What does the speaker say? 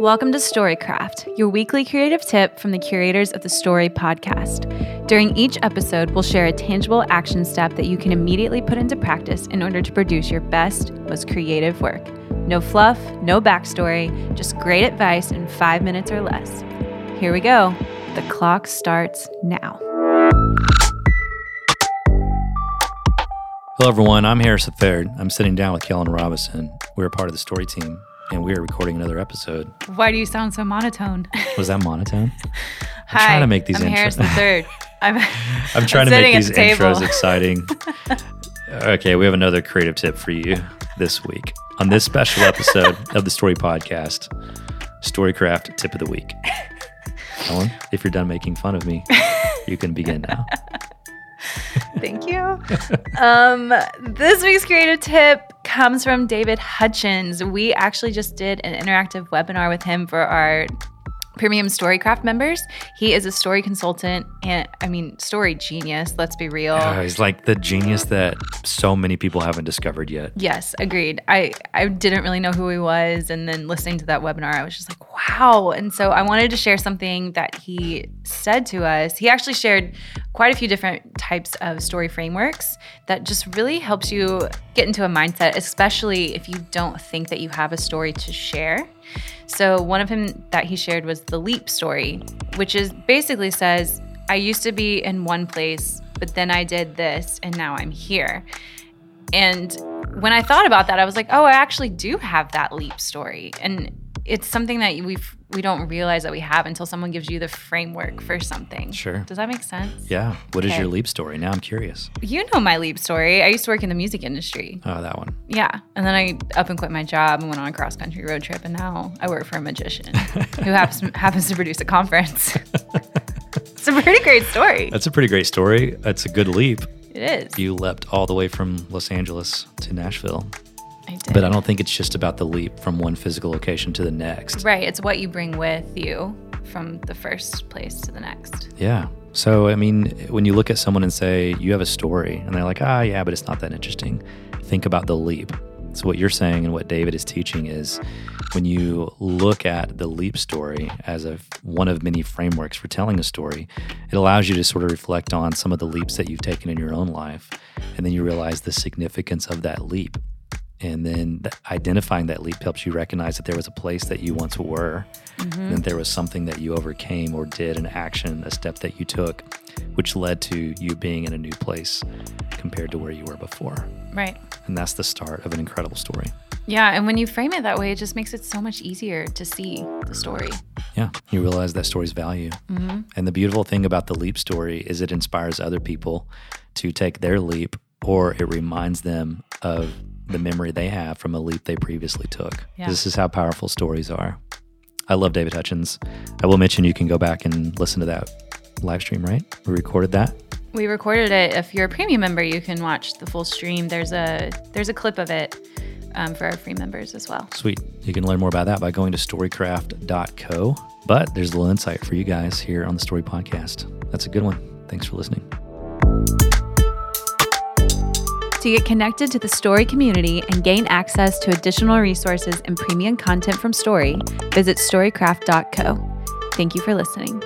Welcome to Storycraft, your weekly creative tip from the curators of the Story podcast. During each episode, we'll share a tangible action step that you can immediately put into practice in order to produce your best, most creative work. No fluff, no backstory, just great advice in five minutes or less. Here we go. The clock starts now. Hello, everyone. I'm Harrison Faird. I'm sitting down with Kellen Robinson. We're part of the story team, and we are recording another episode. Why do you sound so monotone? Was that monotone? I'm Hi, trying to make these I'm intros- Harrison Third. I'm, I'm trying to make these the intros exciting. okay, we have another creative tip for you this week on this special episode of the Story Podcast Storycraft Tip of the Week. Kellen, if you're done making fun of me, you can begin now. Thank you. um, this week's creative tip comes from David Hutchens. We actually just did an interactive webinar with him for our premium Storycraft members. He is a story consultant and I mean story genius, let's be real. He's like the genius that so many people haven't discovered yet. Yes, agreed. I, I didn't really know who he was. And then listening to that webinar, I was just like, wow. And so I wanted to share something that he said to us. He actually shared quite a few different types of story frameworks that just really helps you get into a mindset, especially if you don't think that you have a story to share. So one of him that he shared was the leap story, which is basically says, I used to be in one place, but then I did this and now I'm here. And when I thought about that, I was like, oh, I actually do have that leap story. And it's something that we've we don't realize that we have until someone gives you the framework for something. Sure. Does that make sense? Yeah. What is Okay. your leap story? Now I'm curious. You know my leap story. I used to work in the music industry. Oh, that one. Yeah. And then I up and quit my job and went on a cross country road trip. And now I work for a magician who happens, happens to produce a conference. it's a pretty great story. That's a pretty great story. That's a good leap. It is. You leapt all the way from Los Angeles to Nashville. I did. But I don't think it's just about the leap from one physical location to the next. Right. It's what you bring with you from the first place to the next. Yeah. So, I mean, when you look at someone and say, you have a story, and they're like, ah, yeah, but it's not that interesting, think about the leap. So, what you're saying and what David is teaching is when you look at the leap story as a, one of many frameworks for telling a story, it allows you to sort of reflect on some of the leaps that you've taken in your own life. And then you realize the significance of that leap. And then identifying that leap helps you recognize that there was a place that you once were, mm-hmm. and that there was something that you overcame or did, an action, a step that you took, which led to you being in a new place compared to where you were before. Right. And that's the start of an incredible story. Yeah. And when you frame it that way, it just makes it so much easier to see the story. Yeah, you realize that story's value. Mm-hmm. And the beautiful thing about the leap story is it inspires other people to take their leap or it reminds them of the memory they have from a leap they previously took. Yeah. This is how powerful stories are. I love David Hutchens. I will mention you can go back and listen to that live stream, right? We recorded that. We recorded it. If you're a premium member, you can watch the full stream. There's a there's a clip of it um, for our free members as well. Sweet. You can learn more about that by going to storycraft.co. But there's a little insight for you guys here on the Story Podcast. That's a good one. Thanks for listening. To get connected to the Story community and gain access to additional resources and premium content from Story, visit storycraft.co. Thank you for listening.